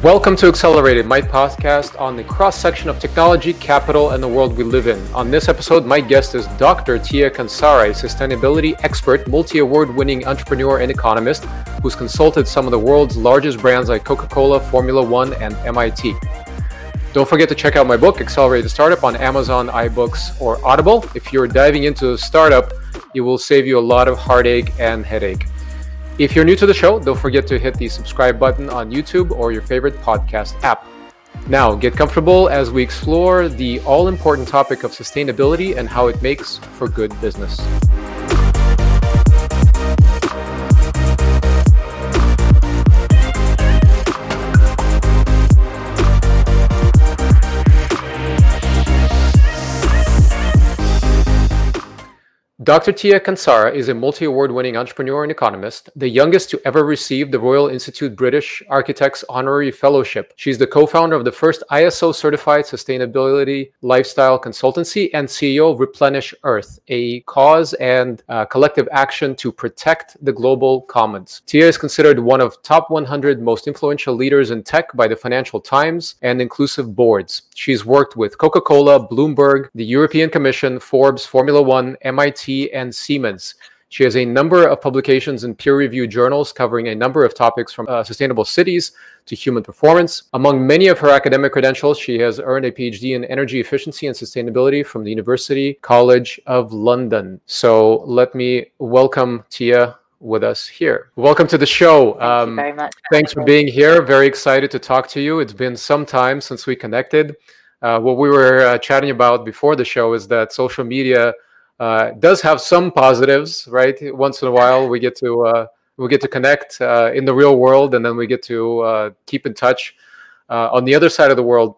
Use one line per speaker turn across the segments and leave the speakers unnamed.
Welcome to Accelerated, my podcast on the cross section of technology, capital, and the world we live in. On this episode, my guest is Dr. Tia Kansara, a sustainability expert, multi award winning entrepreneur, and economist who's consulted some of the world's largest brands like Coca Cola, Formula One, and MIT. Don't forget to check out my book, Accelerated Startup, on Amazon, iBooks, or Audible. If you're diving into a startup, it will save you a lot of heartache and headache. If you're new to the show, don't forget to hit the subscribe button on YouTube or your favorite podcast app. Now, get comfortable as we explore the all important topic of sustainability and how it makes for good business. Dr. Tia Kansara is a multi award winning entrepreneur and economist, the youngest to ever receive the Royal Institute British Architects Honorary Fellowship. She's the co founder of the first ISO certified sustainability lifestyle consultancy and CEO of Replenish Earth, a cause and uh, collective action to protect the global commons. Tia is considered one of top 100 most influential leaders in tech by the Financial Times and Inclusive Boards. She's worked with Coca Cola, Bloomberg, the European Commission, Forbes, Formula One, MIT, and Siemens. She has a number of publications in peer reviewed journals covering a number of topics from uh, sustainable cities to human performance. Among many of her academic credentials, she has earned a PhD in energy efficiency and sustainability from the University College of London. So let me welcome Tia with us here. Welcome to the show.
Thank um, very much.
Thanks for being here. Very excited to talk to you. It's been some time since we connected. Uh, what we were uh, chatting about before the show is that social media uh, does have some positives, right? Once in a while, we get to uh, we get to connect uh, in the real world, and then we get to uh, keep in touch uh, on the other side of the world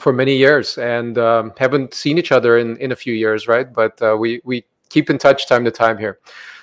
for many years, and um, haven't seen each other in in a few years, right? But we we keep in touch time to time here.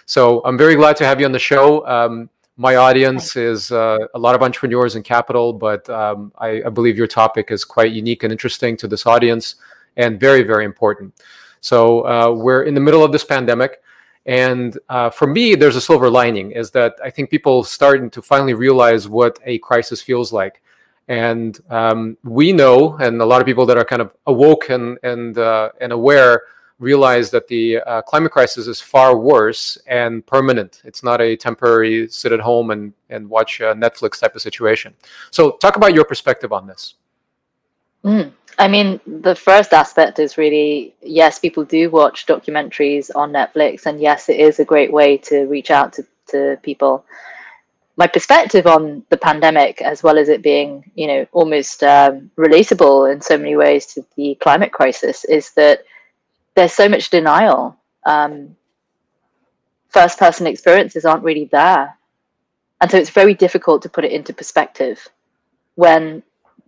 So I'm very glad to have you on the show. Um, my audience is uh, a lot of entrepreneurs in capital, but um, I, I, believe your topic is quite unique and interesting to this audience and very, very important. So uh, we're in the middle of this pandemic. And uh, for me, there's a silver lining is that I think people starting to finally realize what a crisis feels like. And um, we know, and a lot of people that are kind of awoke and and uh, and aware realize that the uh, climate crisis is far worse and permanent. It's not a temporary sit at home and and watch Netflix type of situation. So, talk about your perspective on this.
Mm. I mean, the first aspect is really yes, people do watch documentaries on Netflix, and yes, it is a great way to reach out to, to people. My perspective on the pandemic, as well as it being, you know, almost um, relatable in so many ways to the climate crisis, is that there's so much denial. Um, first person experiences aren't really there. And so it's very difficult to put it into perspective when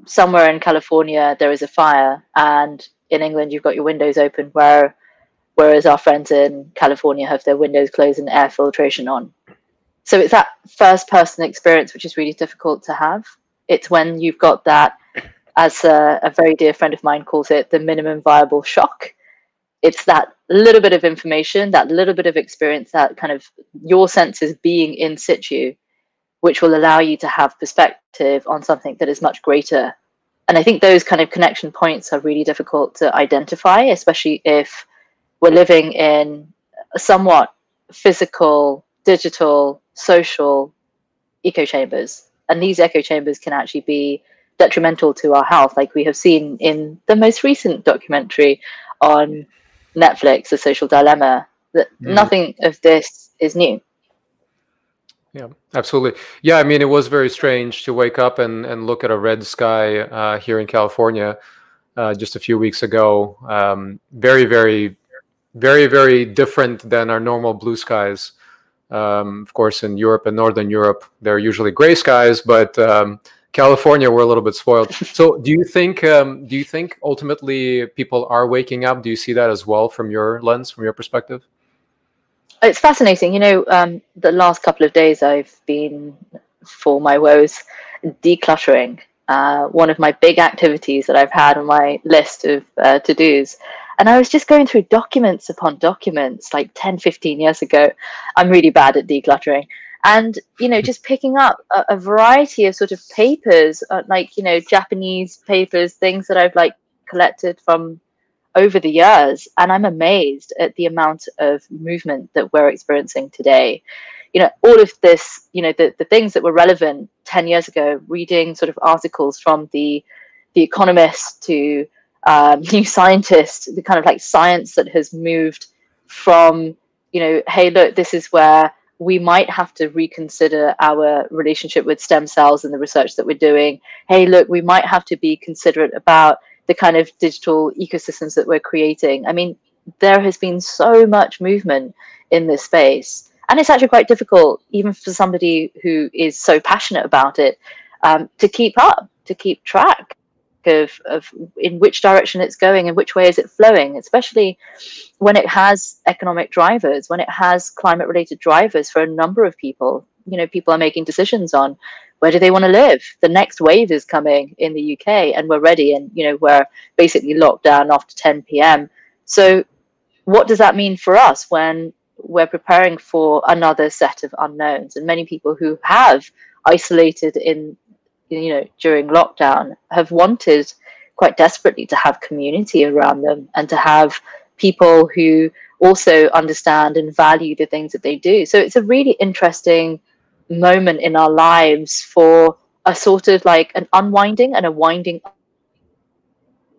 somewhere in California there is a fire, and in England you've got your windows open, where whereas our friends in California have their windows closed and air filtration on. So it's that first person experience which is really difficult to have. It's when you've got that, as a, a very dear friend of mine calls it, the minimum viable shock. It's that little bit of information, that little bit of experience, that kind of your senses being in situ which will allow you to have perspective on something that is much greater. And I think those kind of connection points are really difficult to identify, especially if we're living in a somewhat physical, digital, social echo chambers. And these echo chambers can actually be detrimental to our health, like we have seen in the most recent documentary on Netflix, The Social Dilemma. That mm. nothing of this is new.
Yeah, absolutely. Yeah, I mean, it was very strange to wake up and, and look at a red sky uh, here in California uh, just a few weeks ago. Um, very, very, very, very different than our normal blue skies. Um, of course, in Europe and Northern Europe, they're usually gray skies, but um, California, we're a little bit spoiled. So, do you think? Um, do you think ultimately people are waking up? Do you see that as well from your lens, from your perspective?
It's fascinating. You know, um, the last couple of days I've been, for my woes, decluttering. Uh, one of my big activities that I've had on my list of uh, to dos. And I was just going through documents upon documents like 10, 15 years ago. I'm really bad at decluttering. and you know just picking up a, a variety of sort of papers uh, like you know japanese papers things that i've like collected from over the years and i'm amazed at the amount of movement that we're experiencing today. You know all of this you know the, the things that were relevant 10 years ago reading sort of articles from the the economist to um, new scientist the kind of like science that has moved from you know hey look this is where we might have to reconsider our relationship with stem cells and the research that we're doing. Hey look we might have to be considerate about the kind of digital ecosystems that we're creating. I mean, there has been so much movement in this space. And it's actually quite difficult, even for somebody who is so passionate about it, um, to keep up, to keep track of, of in which direction it's going and which way is it flowing, especially when it has economic drivers, when it has climate related drivers for a number of people. You know, people are making decisions on where do they want to live? The next wave is coming in the UK, and we're ready. And you know, we're basically locked down after 10 p.m. So, what does that mean for us when we're preparing for another set of unknowns? And many people who have isolated in, you know, during lockdown have wanted quite desperately to have community around them and to have people who also understand and value the things that they do. So it's a really interesting moment in our lives for a sort of like an unwinding and a winding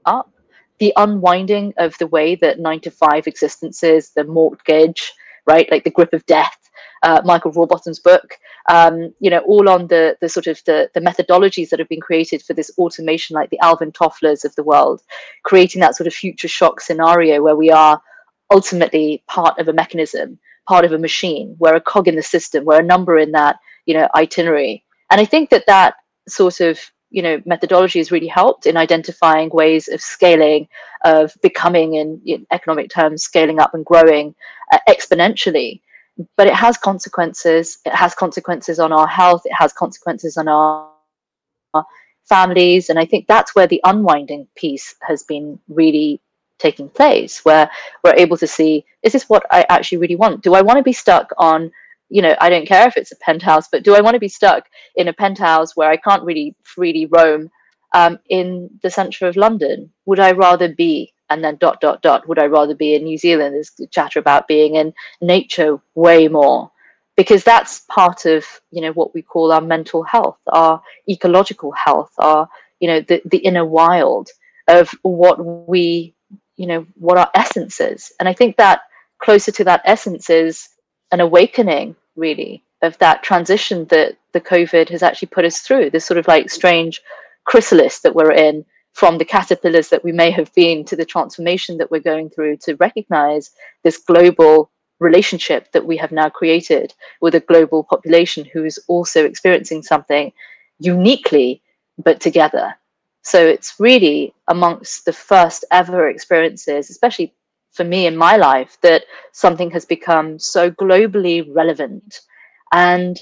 up. The unwinding of the way that nine to five existences the mortgage right like the grip of death uh, michael rowbotham's book um, you know all on the the sort of the, the methodologies that have been created for this automation like the alvin tofflers of the world creating that sort of future shock scenario where we are ultimately part of a mechanism part of a machine. We're a cog in the system. We're a number in that, you know, itinerary. And I think that that sort of you know methodology has really helped in identifying ways of scaling of becoming in, in economic terms scaling up and growing uh, exponentially but it has consequences it has consequences on our health it has consequences on our, our families and i think that's where the unwinding piece has been really taking place where we're able to see is this what I actually really want? Do I want to be stuck on, you know, I don't care if it's a penthouse, but do I want to be stuck in a penthouse where I can't really freely roam um, in the centre of London? Would I rather be, and then dot, dot, dot, would I rather be in New Zealand? There's chatter about being in nature way more because that's part of you know what we call our mental health our ecological health our you know the, the inner wild of what we you know what our essence is. And i think that closer to that essence is an awakening really of that transition that the covid has actually put us through this sort of like strange chrysalis that we're in from the caterpillars that we may have been to the transformation that we're going through to recognize this global relationship that we have now created with a global population who is also experiencing something uniquely but together so it's really amongst the first ever experiences, especially for me in my life, that something has become so globally relevant. And,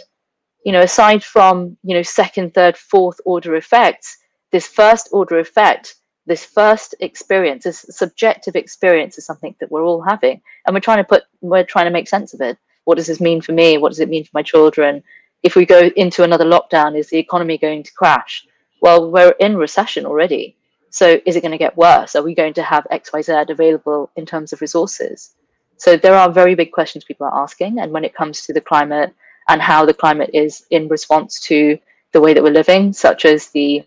you know, aside from, you know, second, third, fourth order effects, this first order effect, this first experience, this subjective experience is something that we're all having. And we're trying to put, we're trying to make sense of it. What does this mean for me? What does it mean for my children? If we go into another lockdown, is the economy going to crash? Well, we're in recession already. So is it going to get worse? Are we going to have XYZ available in terms of resources? So there are very big questions people are asking. And when it comes to the climate and how the climate is in response to the way that we're living, such as the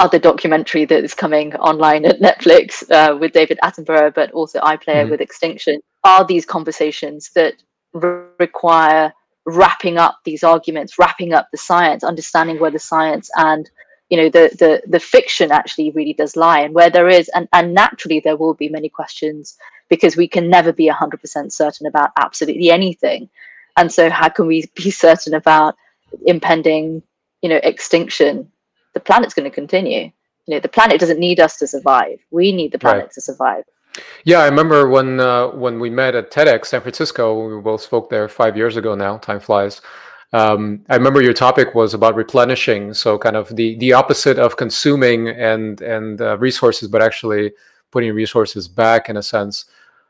other documentary that is coming online at Netflix uh, with David Attenborough, but also iPlayer mm-hmm. with Extinction, are these conversations that re- require wrapping up these arguments, wrapping up the science, understanding where the science and you know the the the fiction actually really does lie and where there is and and naturally there will be many questions because we can never be 100% certain about absolutely anything and so how can we be certain about impending you know extinction the planet's going to continue you know the planet doesn't need us to survive we need the planet right. to survive
yeah, I remember when uh, when we met at TEDx San Francisco. We both spoke there five years ago now. Time flies. Um, I remember your topic was about replenishing, so kind of the the opposite of consuming and and uh, resources, but actually putting resources back in a sense.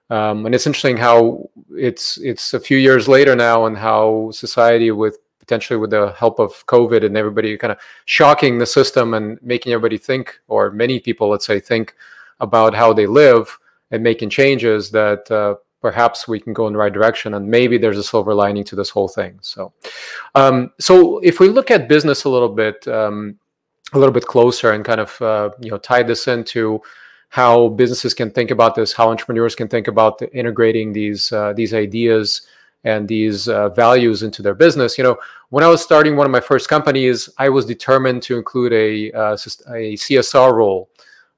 Um, and it's interesting how it's it's a few years later now, and how society with potentially with the help of COVID and everybody kind of shocking the system and making everybody think, or many people, let's say, think about how they live and making changes that uh, perhaps we can go in the right direction and maybe there's a silver lining to this whole thing. So um, so if we look at business a little bit um, a little bit closer and kind of uh, you know tie this into how businesses can think about this how entrepreneurs can think about integrating these uh, these ideas and these uh, values into their business you know when i was starting one of my first companies i was determined to include a, uh, a csr role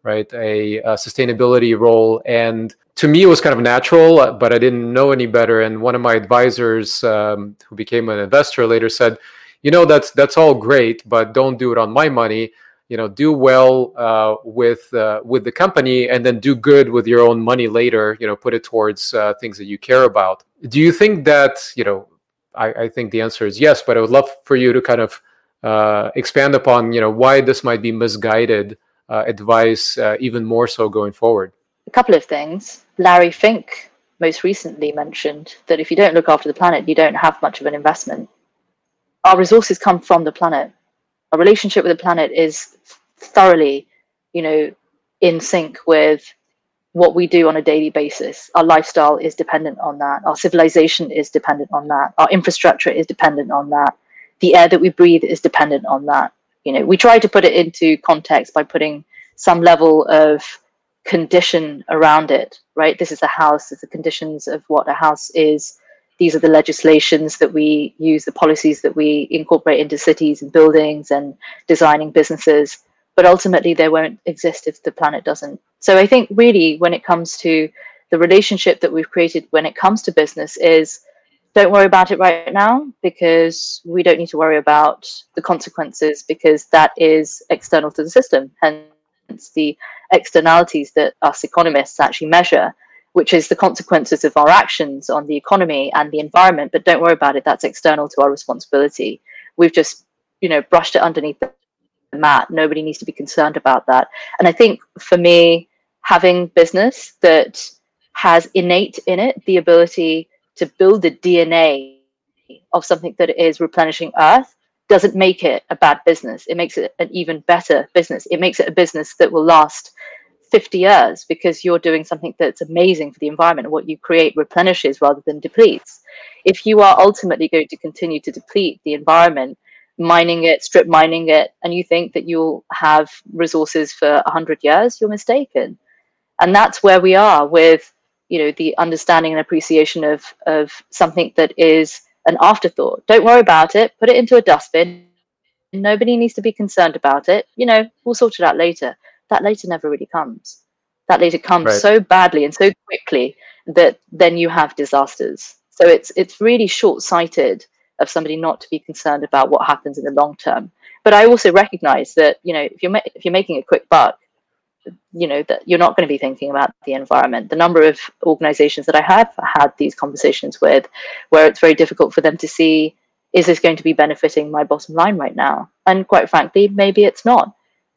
right? A, a, sustainability role. And to me, it was kind of natural, uh, but I didn't know any better. And one of my advisors, um, who became an investor later, said, "You know, that's that's all great, but don't do it on my money. You know, do well uh, with uh, with the company, and then do good with your own money later. You know, put it towards uh, things that you care about." Do you think that you know? I, I think the answer is yes, but I would love for you to kind of uh, expand upon you know why this might be misguided advice uh, even more so going forward?
A couple of things. Larry Fink most recently mentioned that if you don't look after the planet, you don't have much of an investment. Our resources come from the planet. Our relationship with the planet is thoroughly, you know, in sync with what we do on a daily basis. Our lifestyle is dependent on that. Our civilization is dependent on that. Our infrastructure is dependent on that. The air that we breathe is dependent on that you know we try to put it into context by putting some level of condition around it right? This is a house it's the conditions of what a house is. These are the legislations that we use the policies that we incorporate into cities and buildings and designing businesses but ultimately they won't exist if the planet doesn't. So i think really when it comes to the relationship that we've created when it comes to business is don't worry about it right now because we don't need to worry about the consequences because that is external to the system. Hence, the externalities that us economists actually measure, which is the consequences of our actions on the economy and the environment. But don't worry about it; that's external to our responsibility. We've just, you know, brushed it underneath the mat. Nobody needs to be concerned about that. And I think for me, having business that has innate in it the ability to build the DNA of something that is replenishing Earth doesn't make it a bad business. It makes it an even better business. It makes it a business that will last 50 years because you're doing something that's amazing for the environment. What you create replenishes rather than depletes. If you are ultimately going to continue to deplete the environment, mining it, strip mining it, and you think that you'll have resources for 100 years, you're mistaken. And that's where we are with you know the understanding and appreciation of of something that is an afterthought. Don't worry about it. Put it into a dustbin. Nobody needs to be concerned about it. You know we'll sort it out later. That later never really comes. That later comes right. so badly and so quickly that then you have disasters. So it's it's really short-sighted of somebody not to be concerned about what happens in the long term. But i also recognize that you know if you're ma- if you're making a quick buck you know that you're not going to be thinking about the environment. The number of organizations that i have had these conversations with where it's very difficult for them to see is this going to be benefiting my bottom line right now? And quite frankly maybe it's not.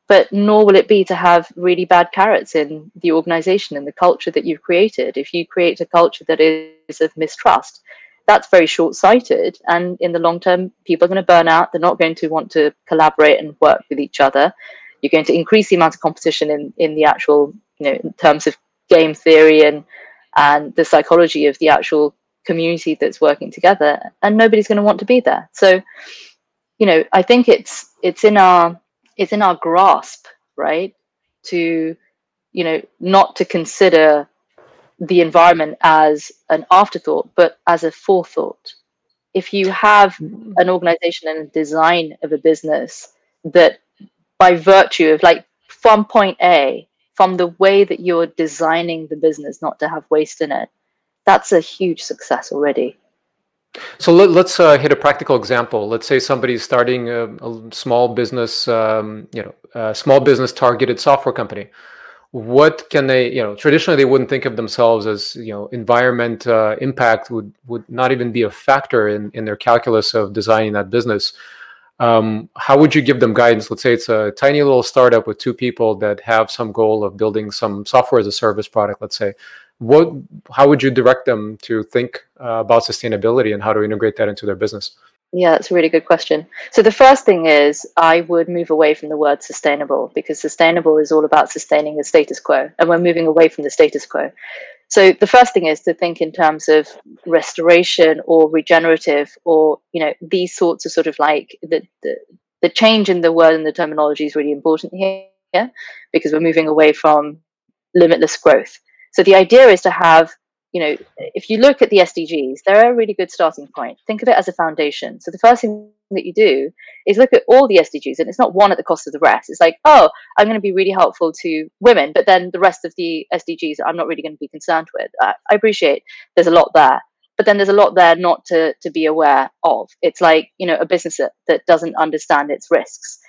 But nor will it be to have really bad carrots in the organization and the culture that you've created. If you create a culture that is of mistrust that's very short-sighted and in the long term people are going to burn out. They're not going to want to collaborate and work with each other you're going to increase the amount of competition in in the actual you know in terms of game theory and and the psychology of the actual community that's working together and nobody's going to want to be there. So you know i think it's it's in our it's in our grasp right to you know not to consider the environment as an afterthought but as a forethought. If you have mm. an organization and a design of a business that by virtue of like from point A, from the way that you're designing the business not to have waste in it, that's a huge success already.
So let, us uh, hit a practical example. Let's say somebody's starting a, a small business, um, you know, a small business targeted software company. What can they, you know, traditionally they wouldn't think of themselves as, you know, environment uh, impact would would not even be a factor in in their calculus of designing that business um, how would you give them guidance let's say it's a tiny little startup with two people that have some goal of building some software as a service product let's say what how would you direct them to think uh, about sustainability and how to integrate that into their business
Yeah, that's a really good question. So the first thing is I would move away from the word sustainable because sustainable is all about sustaining the status quo and we're moving away from the status quo. So the first thing is to think in terms of restoration or regenerative or you know these sorts of sort of like the the, the change in the word and the terminology is really important here because we're moving away from limitless growth. So the idea is to have you know, if you look at the SDGs, they're a really good starting point. Think of it as a foundation. So the first thing that you do is look at all the SDGs, and it's not one at the cost of the rest. It's like, oh, I'm going to be really helpful to women, but then the rest of the SDGs, I'm not really going to be concerned with. I, I appreciate there's a lot there, but then there's a lot there not to to be aware of. It's like you know a business that, that doesn't understand its risks.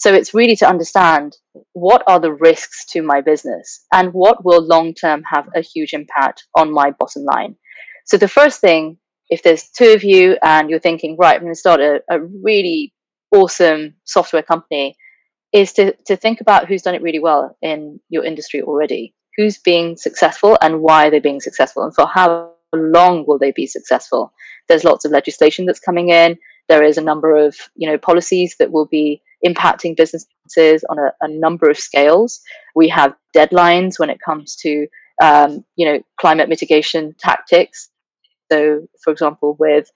So it's really to understand what are the risks to my business and what will long term have a huge impact on my bottom line. So the first thing, if there's two of you and you're thinking, right, I'm going to start a, a really awesome software company, is to, to think about who's done it really well in your industry already. Who's being successful and why they're they being successful and for how long will they be successful? There's lots of legislation that's coming in. There is a number of you know policies that will be impacting businesses on a, a number of scales. We have deadlines when it comes to um, you know climate mitigation tactics. So, for example, with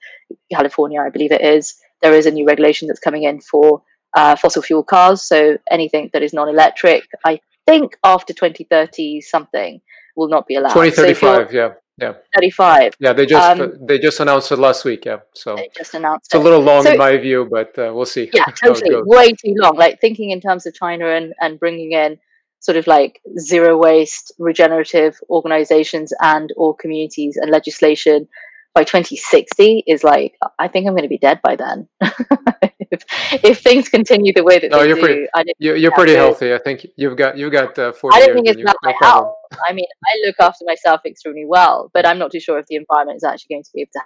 California, I believe it is, there is a new regulation that's coming in for uh, fossil fuel cars. So anything that is non-electric, I think after 2030 something will not be allowed.
2035, so yeah. Yeah.
35.
Yeah, they just um, they just announced it last week. Yeah, so
just announced
it's it. a little long so, in my view, but uh, we'll see.
Yeah, totally, way too long. Like thinking in terms of China and and bringing in sort of like zero waste regenerative organizations and or communities and legislation by 2060 is like I think I'm going to be dead by then. if, if things continue the way that no, they
you're
do,
pretty, you're, you're pretty healthy. I think you've got you've got uh, 40
I don't think it's about my health. I mean, I look after myself extremely well, but I'm not too sure if the environment is actually going to be able to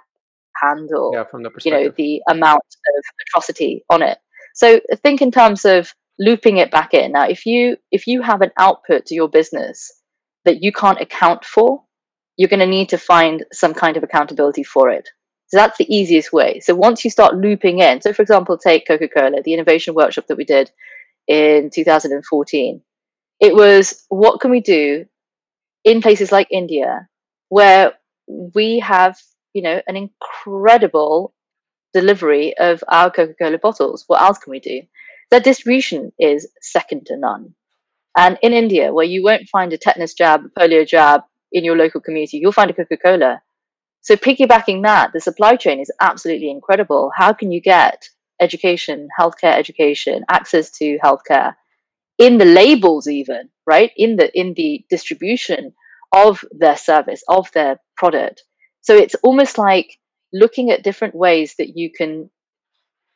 handle,
yeah, from the
you know, the amount of atrocity on it. So think in terms of looping it back in. Now, if you if you have an output to your business that you can't account for, you're going to need to find some kind of accountability for it. So that's the easiest way. So once you start looping in, so for example, take Coca Cola, the innovation workshop that we did in 2014. It was what can we do in places like India where we have, you know, an incredible delivery of our Coca Cola bottles. What else can we do? Their distribution is second to none. And in India, where you won't find a tetanus jab, a polio jab in your local community, you'll find a Coca Cola. So piggybacking that, the supply chain is absolutely incredible. How can you get education, healthcare education, access to healthcare in the labels even, right? In the in the distribution of their service, of their product. So it's almost like looking at different ways that you can,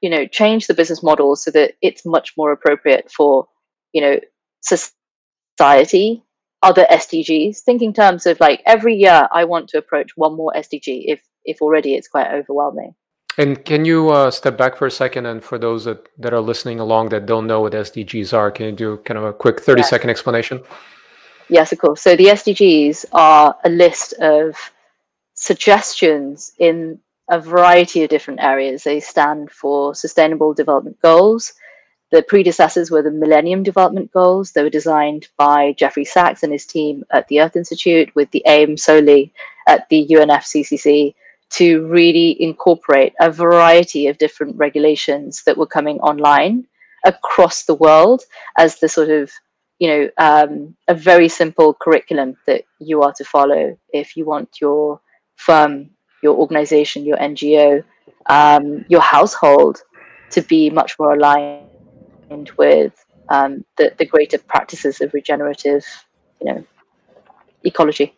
you know, change the business model so that it's much more appropriate for, you know, society other SDGs. thinking terms of like every year I want to approach one more SDG if if already it's quite overwhelming.
And can you uh, step back for a second? And for those that, that are listening along that don't know what SDGs are, can you do kind of a quick 30 yeah. second explanation?
Yes, of course. So the SDGs are a list of suggestions in a variety of different areas. They stand for Sustainable Development Goals, the predecessors were the Millennium Development Goals. They were designed by Jeffrey Sachs and his team at the Earth Institute with the aim solely at the UNFCCC to really incorporate a variety of different regulations that were coming online across the world as the sort of you know um, a very simple curriculum that you are to follow if you want your firm your organization your ngo um, your household to be much more aligned with um, the, the greater practices of regenerative, you know, ecology.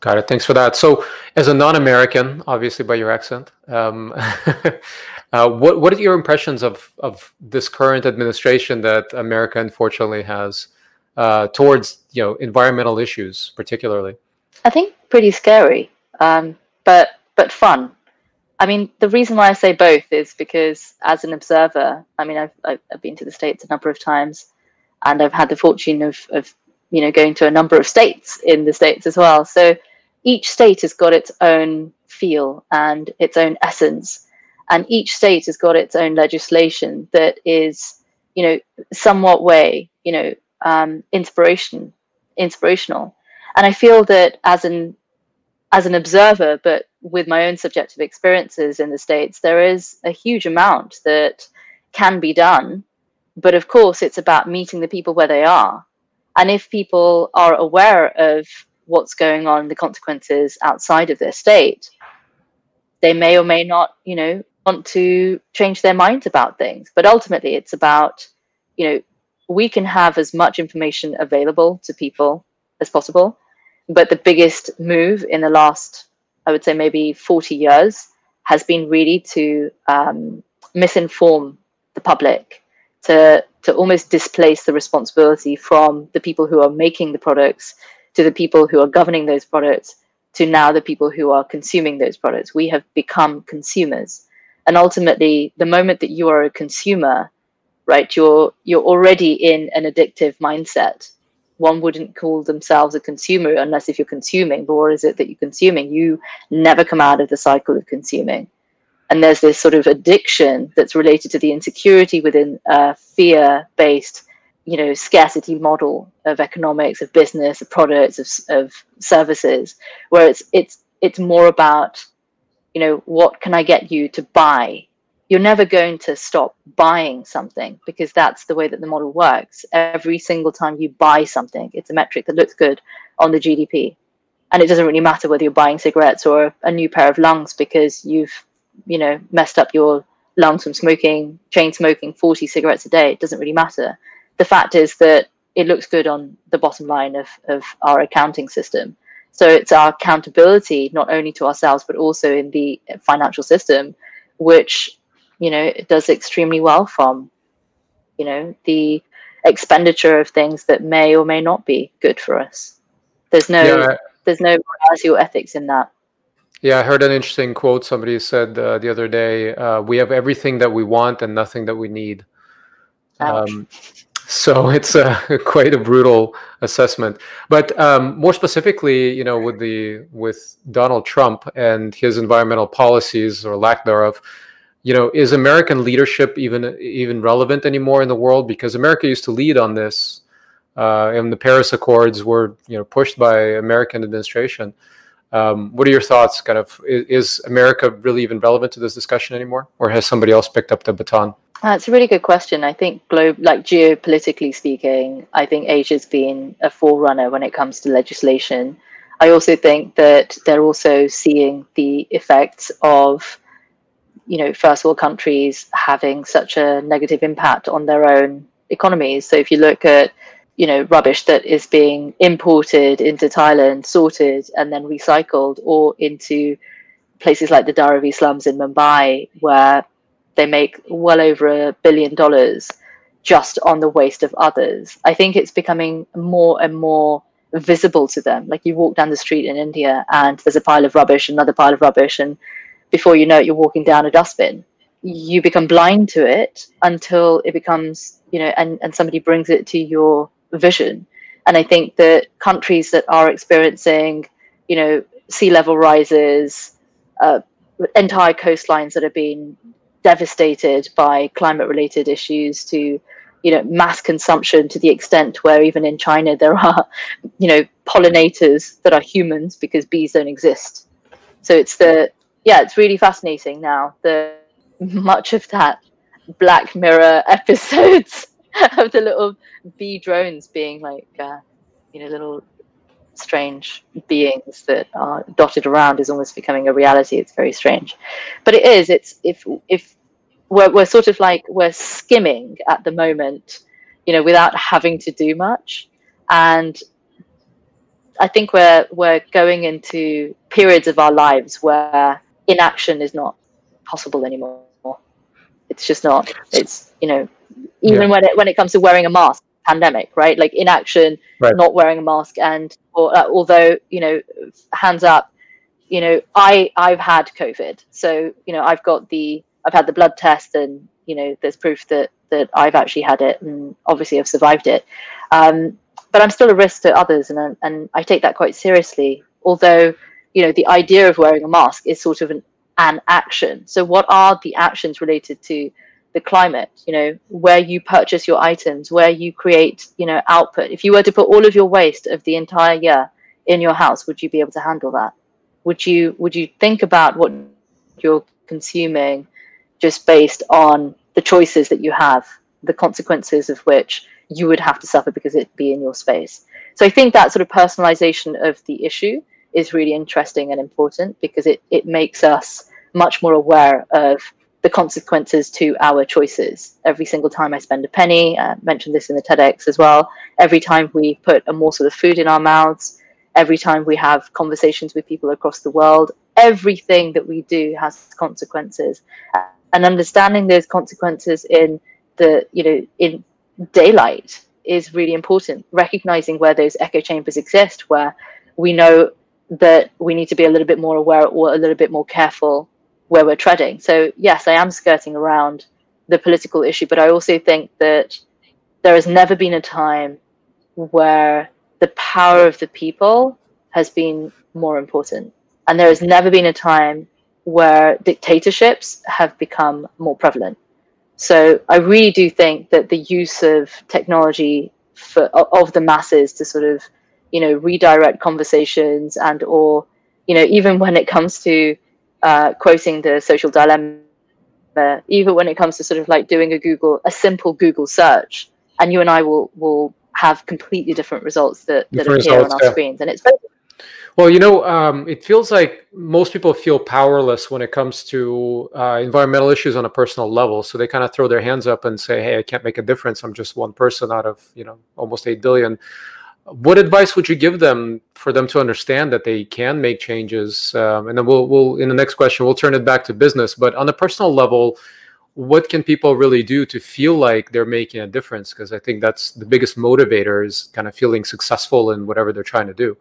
Got it. Thanks for that. So, as a non-American, obviously by your accent, um, uh, what what are your impressions of of this current administration that America unfortunately has uh, towards you know environmental issues, particularly?
I think pretty scary, um, but but fun. I mean, the reason why I say both is because as an observer, I mean, I've, I've been to the States a number of times and I've had the fortune of, of, you know, going to a number of states in the States as well. So each state has got its own feel and its own essence. and each state has got its own legislation that is, you know, somewhat way, you know, um, inspiration, inspirational. And I feel that as an as an observer, but with my own subjective experiences in the states, there is a huge amount that can be done. But of course, it's about meeting the people where they are. And if people are aware of what's going on, the consequences outside of their state, they may or may not, you know, want to change their minds about things. But ultimately, it's about, you know, we can have as much information available to people as possible. But the biggest move in the last, I would say, maybe 40 years has been really to um, misinform the public, to, to almost displace the responsibility from the people who are making the products to the people who are governing those products to now the people who are consuming those products. We have become consumers. And ultimately, the moment that you are a consumer, right, you're you're already in an addictive mindset. One wouldn't call themselves a consumer unless if you're consuming, but what is it that you're consuming? You never come out of the cycle of consuming. And there's this sort of addiction that's related to the insecurity within a fear-based you know scarcity model of economics of business of products of, of services where it's it's it's more about you know what can i get you to buy you're never going to stop buying something because that's the way that the model works. Every single time you buy something it's a metric that looks good on the gdp and it doesn't really matter whether you're buying cigarettes or a new pair of lungs because you've you know messed up your lungs from smoking chain smoking 40 cigarettes a day. It doesn't really matter. The fact is that it looks good on the bottom line of, of our accounting system. So it's our accountability, not only to ourselves, but also in the financial system, which, you know, it does extremely well from, you know, the expenditure of things that may or may not be good for us. There's no, yeah. there's no morality or ethics in that.
Yeah, I heard an interesting quote. Somebody said uh, the other day, uh, "We have everything that we want and nothing that we need." Um, so it's a, quite a brutal assessment. But um, more specifically, you know, with the with Donald Trump and his environmental policies or lack thereof, you know, is American leadership even even relevant anymore in the world? Because America used to lead on this, uh, and the Paris Accords were you know pushed by American administration. Um, what are your thoughts? Kind of, is, America really even relevant to this discussion anymore, or has somebody else picked up the baton?
That's a really good question. I think globe, like geopolitically speaking, I think Asia's been a forerunner when it comes to legislation. I also think that they're also seeing the effects of, you know, first world countries having such a negative impact on their own economies. So if you look at, you know, rubbish that is being imported into Thailand, sorted, and then recycled, or into places like the Dharavi slums in Mumbai, where they make well over a billion dollars just on the waste of others. I think it's becoming more and more visible to them. Like you walk down the street in India and there's a pile of rubbish, another pile of rubbish, and before you know it, you're walking down a dustbin. You become blind to it until it becomes, you know, and, and somebody brings it to your vision. And I think that countries that are experiencing, you know, sea level rises, uh, entire coastlines that are being devastated by climate related issues to you know mass consumption to the extent where even in china there are you know pollinators that are humans because bees don't exist so it's the yeah it's really fascinating now the much of that black mirror episodes of the little bee drones being like uh, you know little strange beings that are dotted around is almost becoming a reality. It's very strange, but it is. It's if if we're we're sort of like we're skimming at the moment, you know, without having to do much, and I think we're we're going into periods of our lives where inaction is not possible anymore. It's just not. It's you know, even yeah. when it when it comes to wearing a mask, pandemic, right? Like inaction, right. not wearing a mask, and or, uh, although you know, hands up, you know, I I've had COVID, so you know, I've got the I've had the blood test, and you know, there's proof that that I've actually had it, and obviously I've survived it. Um, but I'm still a risk to others, and and I take that quite seriously. Although you know, the idea of wearing a mask is sort of an an action. So, what are the actions related to the climate? You know, where you purchase your items, where you create, you know, output. If you were to put all of your waste of the entire year in your house, would you be able to handle that? Would you would you think about what you're consuming just based on the choices that you have, the consequences of which you would have to suffer because it'd be in your space? So I think that sort of personalization of the issue is really interesting and important because it, it makes us much more aware of the consequences to our choices. Every single time I spend a penny, I mentioned this in the TEDx as well, every time we put a morsel of food in our mouths, every time we have conversations with people across the world, everything that we do has consequences. And understanding those consequences in the, you know, in daylight is really important. Recognizing where those echo chambers exist, where we know that we need to be a little bit more aware or a little bit more careful where we're treading. So, yes, I am skirting around the political issue, but I also think that there has never been a time where the power of the people has been more important. And there has never been a time where dictatorships have become more prevalent. So I really do think that the use of technology for of the masses to sort of you know redirect conversations and or you know even when it comes to uh, quoting the social dilemma even when it comes to sort of like doing a google a simple google search and you and i will will have completely different results that, that appear results, on our yeah. screens and it's very
well, you know, um, it feels like most people feel powerless when it comes to uh, environmental issues on a personal level. So they kind of throw their hands up and say, "Hey, I can't make a difference. I'm just one person out of you know almost eight billion what advice would you give them for them to understand that they can make changes? Um, and then we'll, we'll, in the next question, we'll turn it back to business. But on a personal level, what can people really do to feel like they're making a difference? Because I think that's the biggest motivator is kind of feeling successful in whatever they're trying to do.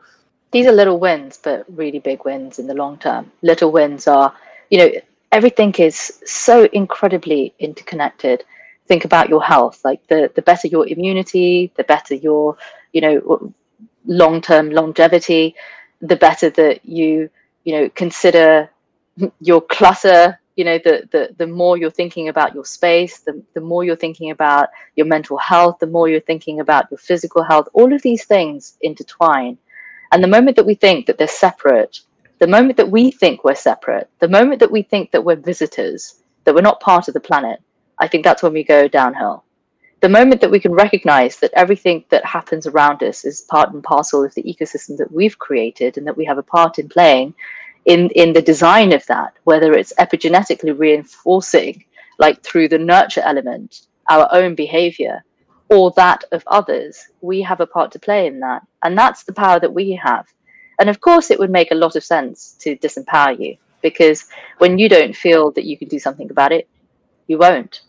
These are little wins, but really big wins in the long term. Little wins are, you know, everything is so incredibly interconnected. Think about your health. Like the the better your immunity, the better your you know long term longevity, the better that you you know consider your clutter you know the, the the more you're thinking about your space the, the more you're thinking about your mental health the more you're thinking about your physical health all of these things intertwine. And the moment that we think that they're separate the moment that we think we're separate the moment that we think that we're visitors that we're not part of the planet i think that's when we go downhill the moment that we can recognize that everything that happens around us is part and parcel of the ecosystem that we've created and that we have a part in playing in, in the design of that, whether it's epigenetically reinforcing, like through the nurture element, our own behavior, or that of others, we have a part to play in that. And that's the power that we have. And of course, it would make a lot of sense to disempower you because when you don't feel that you can do something about it, you won't.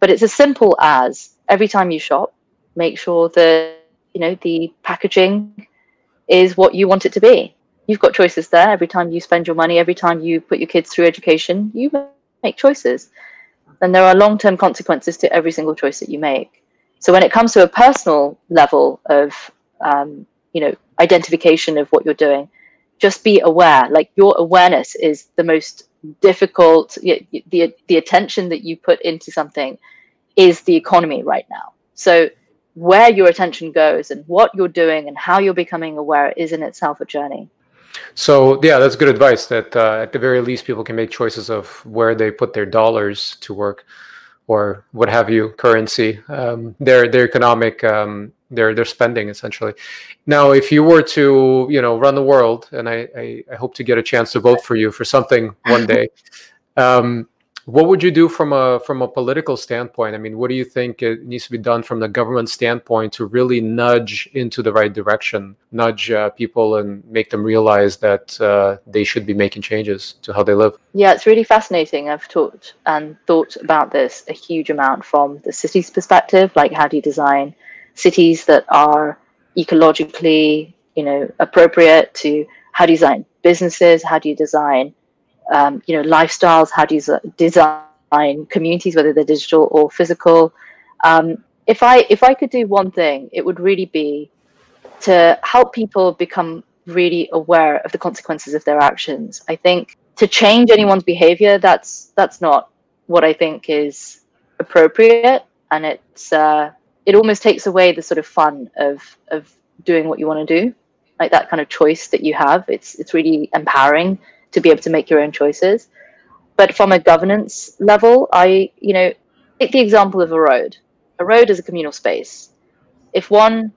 But it's as simple as every time you shop, make sure that you know the packaging is what you want it to be. You've got choices there. Every time you spend your money, every time you put your kids through education, you make choices. And there are long term consequences to every single choice that you make. So when it comes to a personal level of um, you know identification of what you're doing, just be aware. Like your awareness is the most difficult. The the, the attention that you put into something is the economy right now. So where your attention goes and what you're doing and how you're becoming aware is in itself a journey.
So yeah, that's good advice. That uh, at the very least, people can make choices of where they put their dollars to work, or what have you, currency, um, their their economic, um, their their spending essentially. Now, if you were to you know run the world, and I I, I hope to get a chance to vote for you for something one day. Um, what would you do from a from a political standpoint? I mean, what do you think it needs to be done from the government standpoint to really nudge into the right direction, nudge uh, people and make them realize that uh, they should be making changes to how they live?
Yeah, it's really fascinating. I've talked and thought about this a huge amount from the city's perspective. Like, how do you design cities that are ecologically, you know, appropriate? To how do you design businesses? How do you design um, you know lifestyles how do you design communities whether they're digital or physical. Um, if i if i could do one thing it would really be to help people become really aware of the consequences of their actions. I think to change anyone's behavior, that's that's not what I think is appropriate, and it's uh, it almost takes away the sort of fun of of doing what you want to do, like that kind of choice that you have. It's it's really empowering to be able to make your own choices. But from a governance level, I you know take the example of a road. A road is a communal space. If one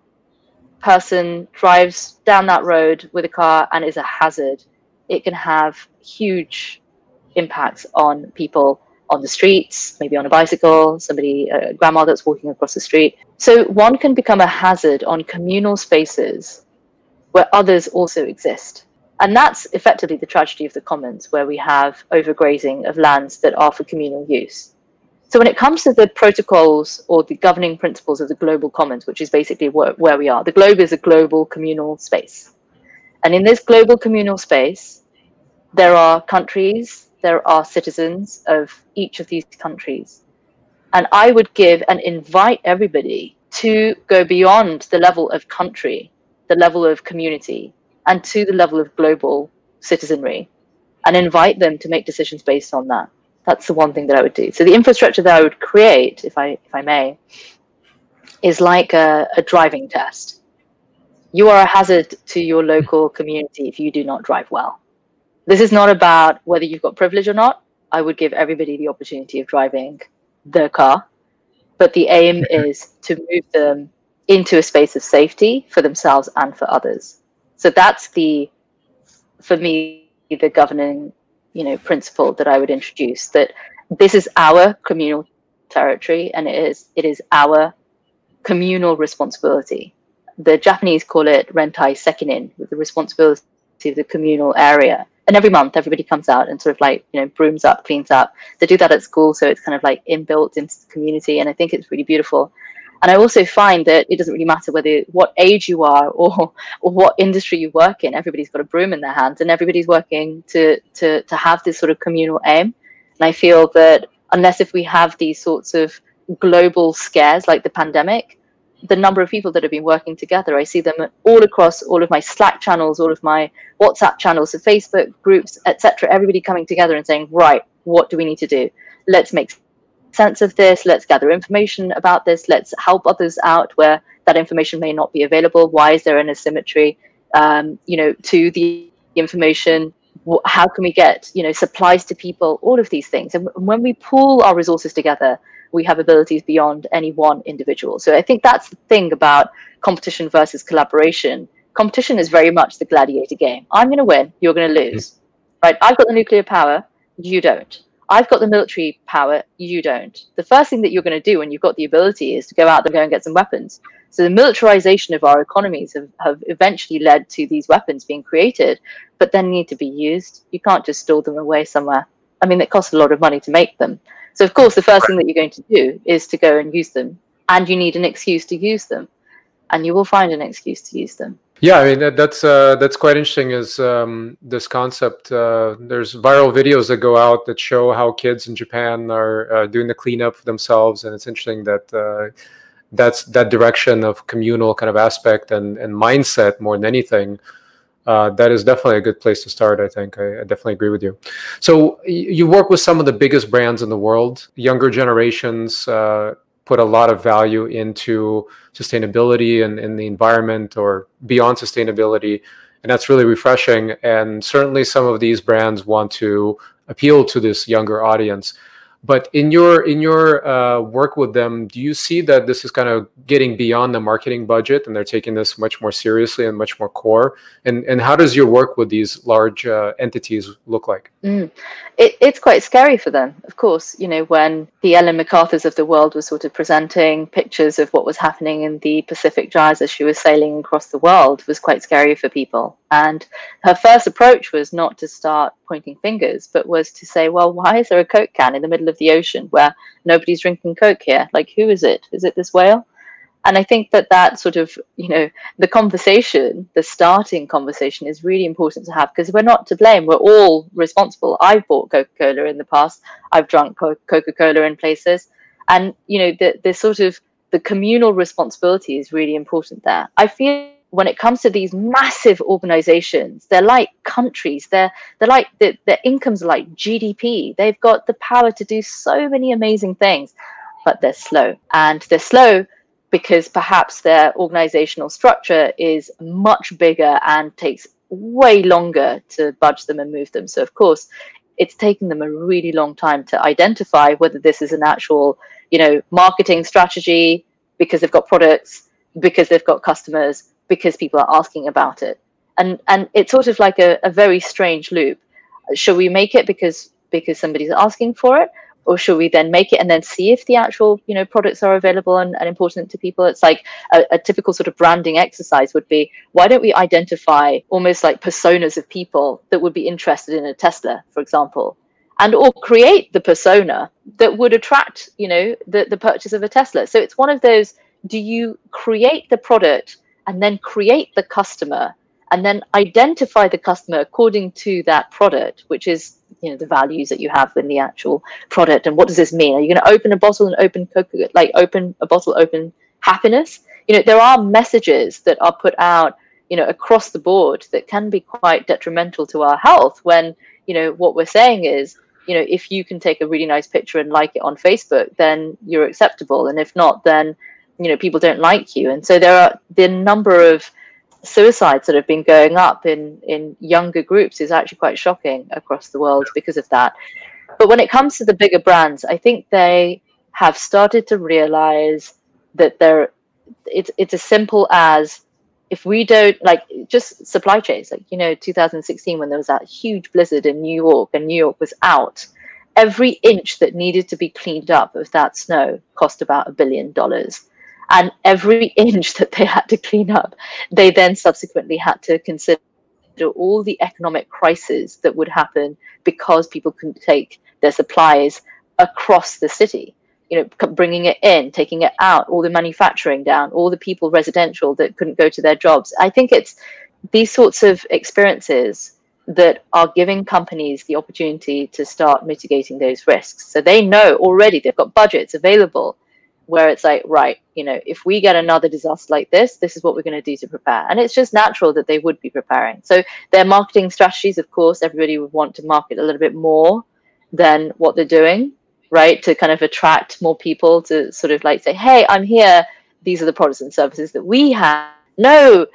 person drives down that road with a car and is a hazard, it can have huge impacts on people on the streets, maybe on a bicycle, somebody, a grandma that's walking across the street. So one can become a hazard on communal spaces where others also exist. And that's effectively the tragedy of the commons, where we have overgrazing of lands that are for communal use. So when it comes to the protocols or the governing principles of the global commons, which is basically where, where we are, the globe is a global communal space. And in this global communal space, there are countries, there are citizens of each of these countries. And I would give and invite everybody to go beyond the level of country, the level of community, and to the level of global citizenry, and invite them to make decisions based on that. That's the one thing that I would do. So the infrastructure that I would create, if I if I may, is like a, a driving test. You are a hazard to your local community if you do not drive well. This is not about whether you've got privilege or not. I would give everybody the opportunity of driving their car, but the aim is to move them into a space of safety for themselves and for others. So that's the, for me, the governing you know principle that I would introduce that this is our communal territory and it is it is our communal responsibility. The Japanese call it rentai sekinin, with the responsibility of the communal area. And every month, everybody comes out and sort of like you know brooms up, cleans up. They do that at school, so it's kind of like inbuilt into the community, and I think it's really beautiful. And I also find that it doesn't really matter whether what age you are or or what industry you work in. Everybody's got a broom in their hands, and everybody's working to to to have this sort of communal aim. And I feel that unless if we have these sorts of global scares like the pandemic, the number of people that have been working together, I see them all across all of my Slack channels, all of my WhatsApp channels, the Facebook groups, etc. Everybody coming together and saying, right, what do we need to do? Let's make sense of this. Let's gather information about this. Let's help others out where that information may not be available. Why is there an asymmetry? Um, you know, to the information. How can we get you know supplies to people? All of these things. And when we pool our resources together, we have abilities beyond any one individual. So I think that's the thing about competition versus collaboration. Competition is very much the gladiator game. I'm going to win. You're going to lose. Right? I've got the nuclear power. You don't I've got the military power, you don't. The first thing that you're going to do when you've got the ability is to go out there and go and get some weapons. So the militarization of our economies have, have eventually led to these weapons being created, but then need to be used. You can't just store them away somewhere. I mean, it costs a lot of money to make them. So, of course, the first thing that you're going to do is to go and use them, and you need an excuse to use them, and you will find an excuse to use them.
Yeah, I mean that, that's uh, that's quite interesting. Is um, this concept? Uh, there's viral videos that go out that show how kids in Japan are uh, doing the cleanup themselves, and it's interesting that uh, that's that direction of communal kind of aspect and, and mindset more than anything. Uh, that is definitely a good place to start. I think I, I definitely agree with you. So you work with some of the biggest brands in the world. Younger generations uh, put a lot of value into sustainability and in the environment or beyond sustainability and that's really refreshing. And certainly some of these brands want to appeal to this younger audience but in your in your uh, work with them do you see that this is kind of getting beyond the marketing budget and they're taking this much more seriously and much more core? And and how does your work with these large uh, entities look like?
Mm. it, it's quite scary for them of course you know when the ellen macarthurs of the world was sort of presenting pictures of what was happening in the pacific gyres as she was sailing across the world was quite scary for people and her first approach was not to start pointing fingers, but was to say, well, why is there a Coke can in the middle of the ocean where nobody's drinking Coke here? Like, who is it? Is it this whale? And I think that that sort of, you know, the conversation, the starting conversation is really important to have because we're not to blame. We're all responsible. I've bought Coca Cola in the past, I've drunk Coca Cola in places. And, you know, the, the sort of the communal responsibility is really important there. I feel when it comes to these massive organizations, they're like countries. They're they're like the, their incomes are like GDP. They've got the power to do so many amazing things, but they're slow. And they're slow because perhaps their organizational structure is much bigger and takes way longer to budge them and move them. So of course, it's taken them a really long time to identify whether this is an actual, you know, marketing strategy because they've got products, because they've got customers, because people are asking about it. And and it's sort of like a, a very strange loop. Should we make it because because somebody's asking for it? Or should we then make it and then see if the actual, you know, products are available and, and important to people? It's like a, a typical sort of branding exercise would be why don't we identify almost like personas of people that would be interested in a Tesla, for example, and or create the persona that would attract you know the, the purchase of a tesla so it's one of those do you create the product and then create the customer and then identify the customer according to that product which is you know the values that you have in the actual product. And what does this mean? Are you going to open a bottle and open coca like open a bottle open happiness? You know there are messages that are put out you know across the board that can be quite detrimental to our health when you know what we're saying is you know if you can take a really nice picture and like it on facebook then you're acceptable. And if not then you know people don't like you. And so there are the number of suicides that have been going up in in younger groups is actually quite shocking across the world because of that. But when it comes to the bigger brands i think they have started to realize that they're it's it's as simple as if we don't like just supply chains like you know 2016 when there was that huge blizzard in new york and new york was out every inch that needed to be cleaned up of that snow cost about a billion dollars and every inch that they had to clean up they then subsequently had to consider all the economic crises that would happen because people couldn't take their supplies across the city. You know bringing it in taking it out all the manufacturing down all the people residential that couldn't go to their jobs. I think it's these sorts of experiences that are giving companies the opportunity to start mitigating those risks. So they know already they've got budgets available where it's like right you know if we get another disaster like this this is what we're going to do to prepare and it's just natural that they would be preparing so their marketing strategies of course everybody would want to market a little bit more than what they're doing right? To kind of attract more people to sort of like say, hey, I'm here. These are the products and services that we have. No,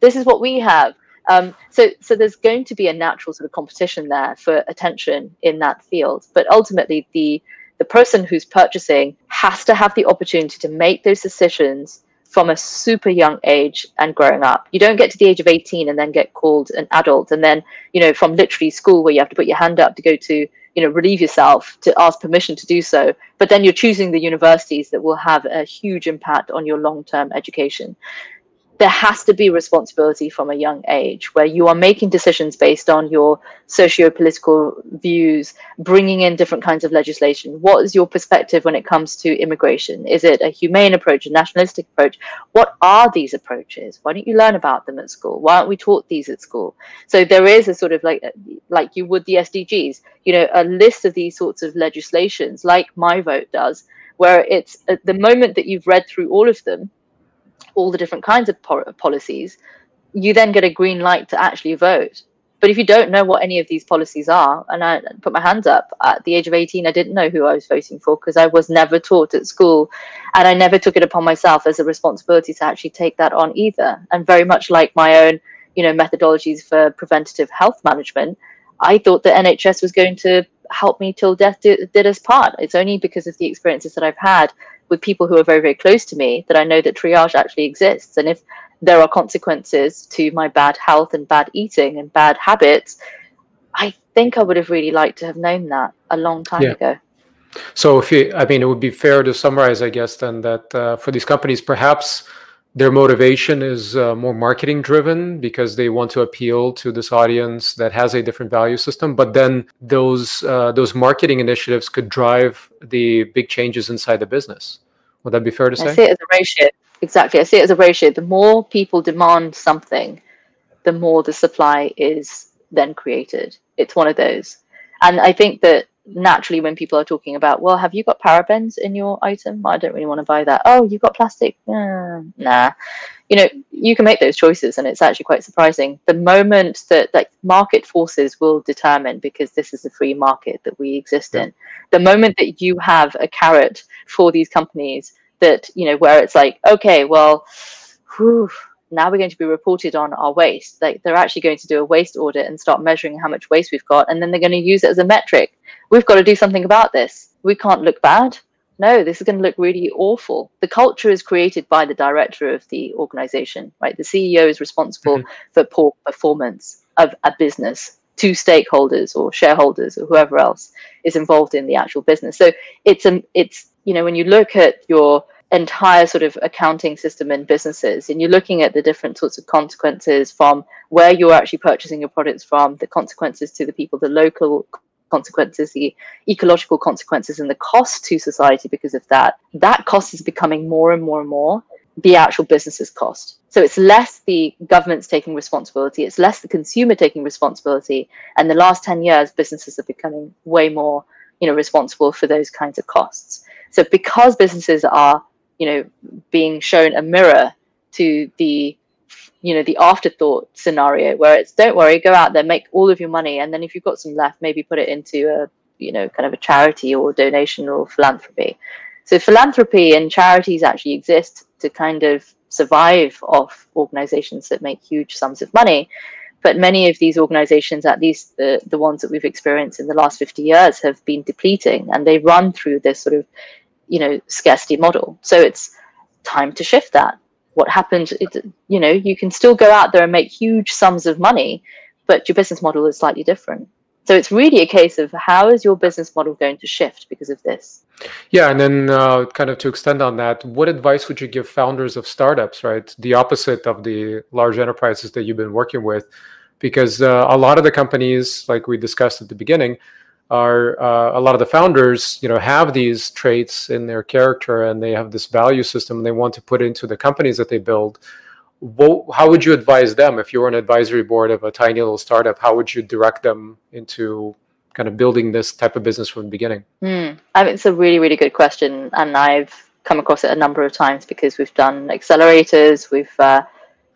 this is what we have. Um, so, so there's going to be a natural sort of competition there for attention in that field. But ultimately, the the person who's purchasing has to have the opportunity to make those decisions from a super young age and growing up. You don't get to the age of 18 and then get called an adult. And then, you know, from literally school where you have to put your hand up to go to you know relieve yourself to ask permission to do so but then you're choosing the universities that will have a huge impact on your long-term education there has to be responsibility from a young age where you are making decisions based on your socio-political views bringing in different kinds of legislation. What is your perspective when it comes to immigration? Is it a humane approach a nationalistic approach? What are these approaches? Why don't you learn about them at school? Why aren't we taught these at school? So there is a sort of like like you would the sdgs you know a list of these sorts of legislations like my vote does where it's at the moment that you've read through all of them all the different kinds of po- policies, you then get a green light to actually vote. But if you don't know what any of these policies are, and I put my hands up at the age of 18, I didn't know who I was voting for because I was never taught at school. And I never took it upon myself as a responsibility to actually take that on either. And very much like my own, you know, methodologies for preventative health management, I thought the NHS was going to help me till death did, did us part. It's only because of the experiences that I've had with people who are very, very close to me that I know that triage actually exists. And if there are consequences to my bad health and bad eating and bad habits, I think I would have really liked to have known that a long time yeah. ago.
So, if you, I mean, it would be fair to summarize, I guess, then that uh, for these companies, perhaps their motivation is uh, more marketing driven because they want to appeal to this audience that has a different value system. But then those uh, those marketing initiatives could drive the big changes inside the business. Would that be fair to say?
i see it as a ratio. Exactly. I see it as a ratio. The more people demand something the more the supply is then created. It's one of those. And i think that naturally when people are talking about well have you got parabens in your item? I don't really want to buy that. Oh you've got plastic? Uh, nah. You know you can make those choices and it's actually quite surprising. The moment that like market forces will determine because this is a free market that we exist in the moment that you have a carrot for these companies that you know where it's like okay well whew, now we're going to be reported on our waste like they're actually going to do a waste audit and start measuring how much waste we've got and then they're going to use it as a metric we've got to do something about this we can't look bad no, this is going to look really awful. The culture is created by the director of the organization, right? The CEO is responsible mm-hmm. for poor performance of a business to stakeholders or shareholders or whoever else is involved in the actual business. So it's a, it's you know when you look at your entire sort of accounting system in businesses and you're looking at the different sorts of consequences from where you're actually purchasing your products from, the consequences to the people, the local consequences, the ecological consequences, and the cost to society because of that, that cost is becoming more and more and more the actual business's cost. So it's less the government's taking responsibility, it's less the consumer taking responsibility. And the last 10 years, businesses are becoming way more, you know, responsible for those kinds of costs. So because businesses are, you know, being shown a mirror to the you know the afterthought scenario where it's don't worry go out there make all of your money and then if you've got some left maybe put it into a you know kind of a charity or donation or philanthropy. So philanthropy and charities actually exist to kind of survive off organizations that make huge sums of money. But many of these organizations at least the, the ones that we've experienced in the last 50 years have been depleting and they run through this sort of you know scarcity model. So it's time to shift that. What happens it, you know you can still go out there and make huge sums of money but your business model is slightly different. So it's really a case of how is your business model going to shift because of this?
Yeah and then uh, kind of to extend on that what advice would you give founders of startups right? The opposite of the large enterprises that you've been working with because uh, a lot of the companies like we discussed at the beginning are uh, a lot of the founders you know have these traits in their character and they have this value system they want to put into the companies that they build. What, how would you advise them? If you were an advisory board of a tiny little startup how would you direct them into kind of building this type of business from the beginning?
Mm, I mean, it's a really really good question and i've come across it a number of times because we've done accelerators we've uh,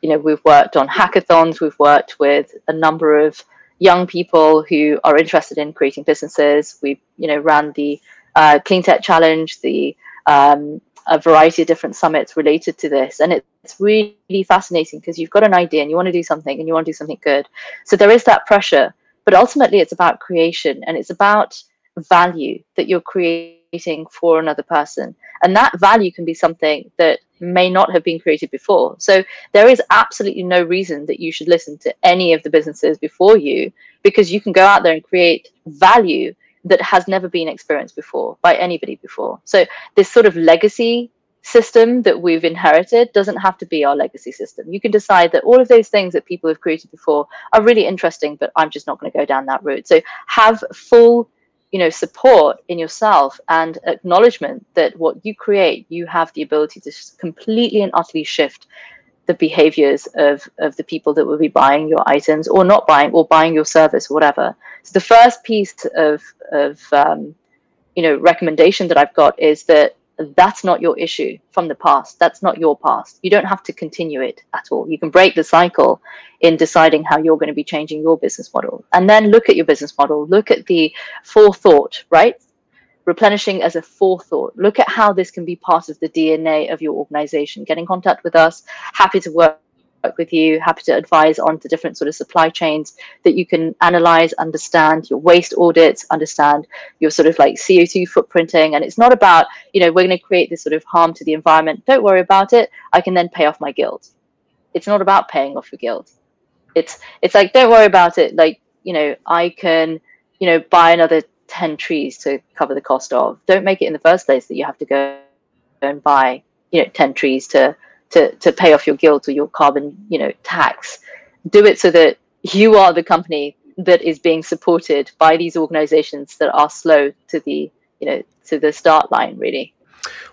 you know we've worked on hackathons we've worked with a number of young people who are interested in creating businesses. We, you know, ran the uh, Clean Tech Challenge, the um, a variety of different summits related to this, and it's really fascinating because you've got an idea and you want to do something and you want to do something good. So there is that pressure, but ultimately it's about creation and it's about value that you're creating for another person, and that value can be something that may not have been created before. So there is absolutely no reason that you should listen to any of the businesses before you because you can go out there and create value that has never been experienced before by anybody before. So this sort of legacy system that we've inherited doesn't have to be our legacy system. You can decide that all of those things that people have created before are really interesting, but I'm just not going to go down that route. So have full you know support in yourself and acknowledgement that what you create you have the ability to completely and utterly shift the behaviors of of the people that will be buying your items or not buying or buying your service or whatever. So the first piece of of um, you know recommendation that i've got is that that's not your issue from the past. That's not your past. You don't have to continue it at all. You can break the cycle in deciding how you're going to be changing your business model. And then look at your business model. Look at the forethought, right? Replenishing as a forethought. Look at how this can be part of the DNA of your organization. Get in contact with us. Happy to work work with you, happy to advise on the different sort of supply chains that you can analyze, understand your waste audits, understand your sort of like CO2 footprinting. And it's not about, you know, we're going to create this sort of harm to the environment. Don't worry about it. I can then pay off my guilt. It's not about paying off your guilt. It's it's like don't worry about it. Like, you know, I can, you know, buy another 10 trees to cover the cost of. Don't make it in the first place that you have to go and buy, you know, 10 trees to to, to pay off your guilt or your carbon, you know, tax. Do it so that you are the company that is being supported by these organizations that are slow to the, you know, to the start line, really.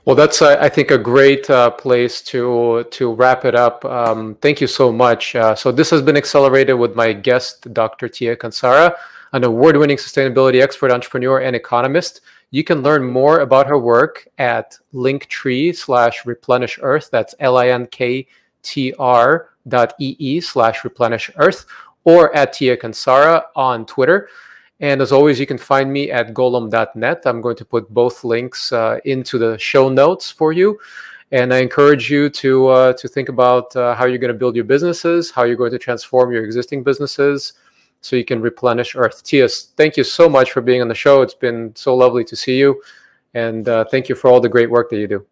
Well, that's uh, I think a great uh, place to to wrap it up. Um, thank you so much. Uh, so this has been accelerated with my guest, Dr. Tia Kansara. An award winning sustainability expert, entrepreneur, and economist. You can learn more about her work at linktree slash replenish earth. That's L I N K T R dot ee slash replenish earth or at Tia Kansara on Twitter. And as always, you can find me at Golomb.net. I'm going to put both links uh, into the show notes for you. And I encourage you to uh, to think about uh, how you're going to build your businesses, how you're going to transform your existing businesses, so you can replenish Earth. Tias, thank you so much for being on the show. It's been so lovely to see you, and uh, thank you for all the great work that you do.